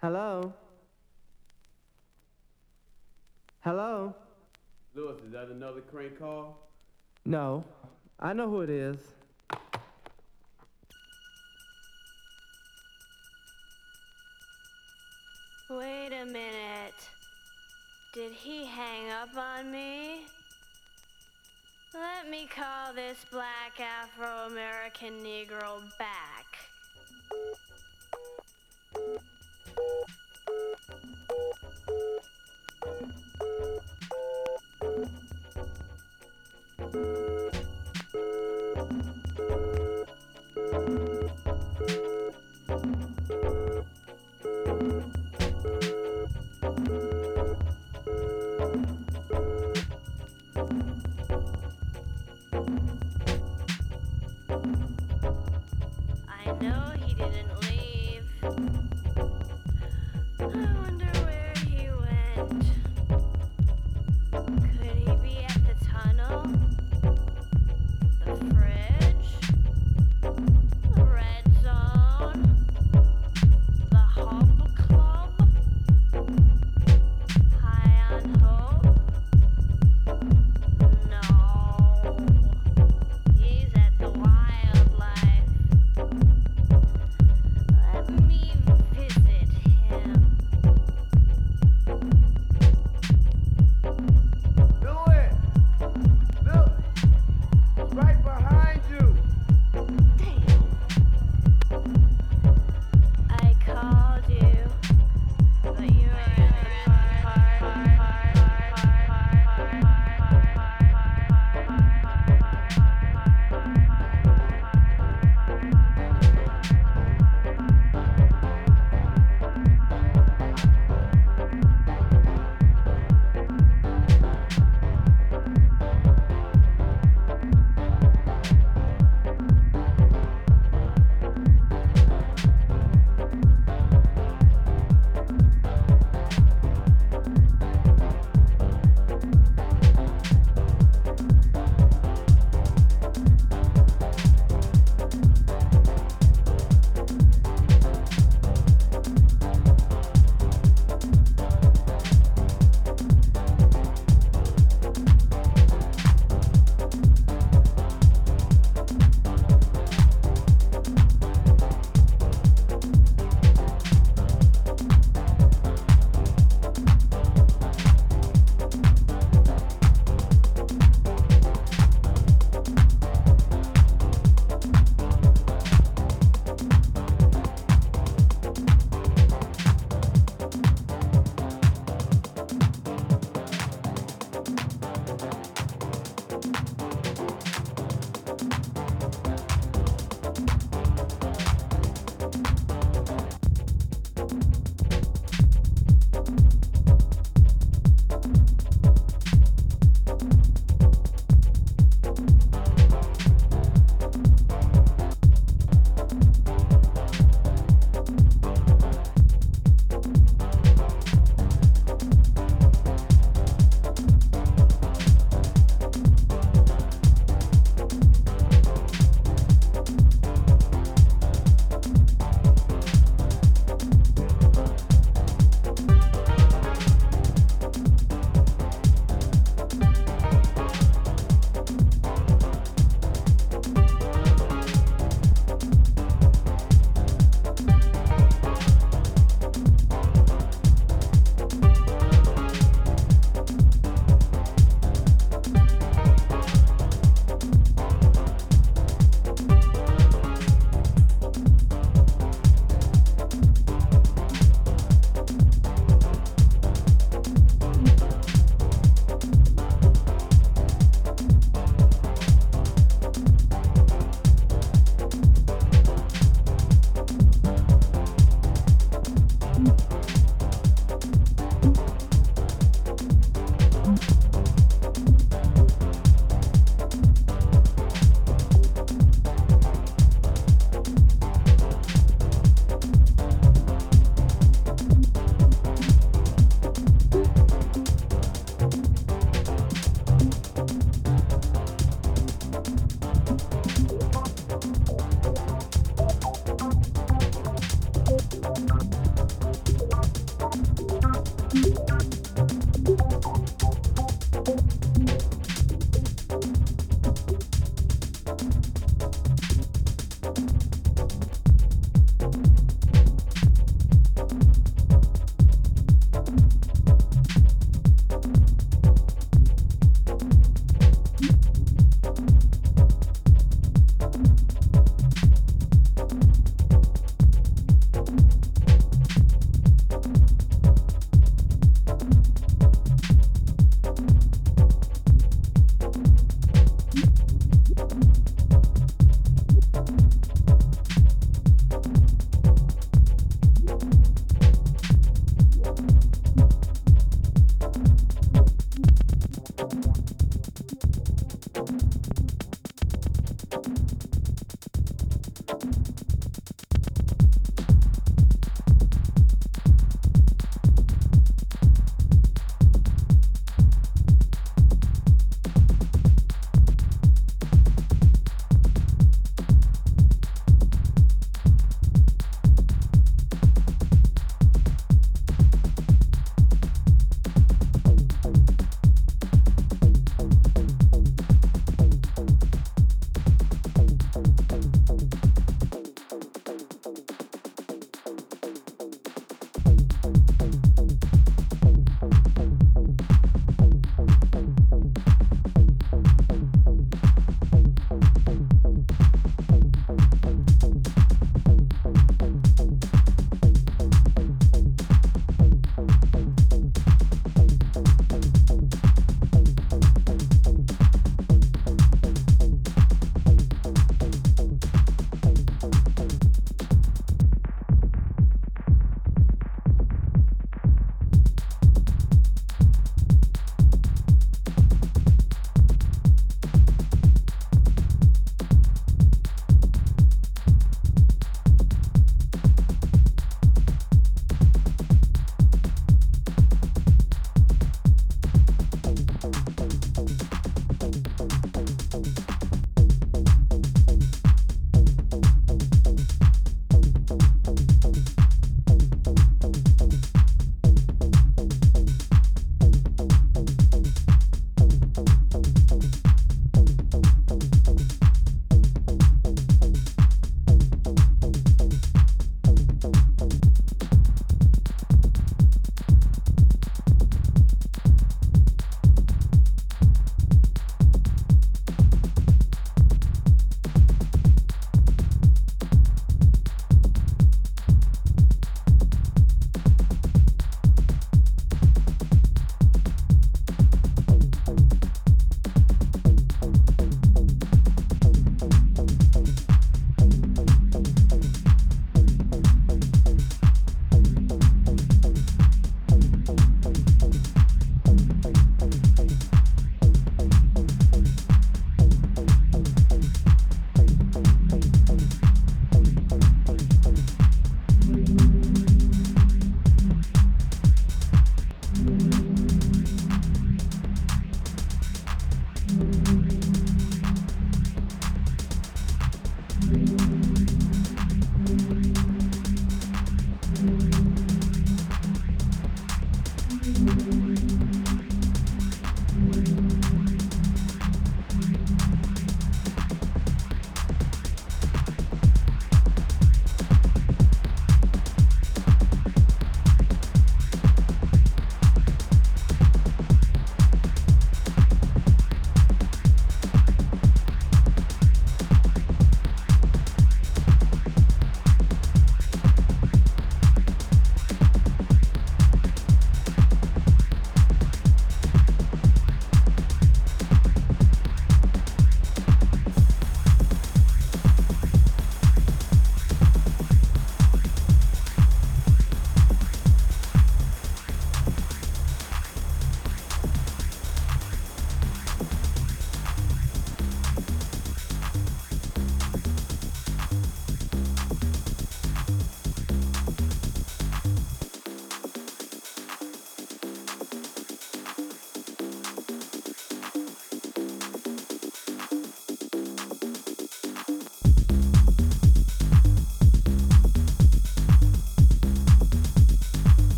Hello? Hello? Lewis, is that another crank call? No. I know who it is. Wait a minute. Did he hang up on me? Let me call this black Afro American Negro back.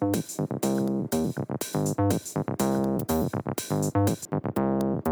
Thank you.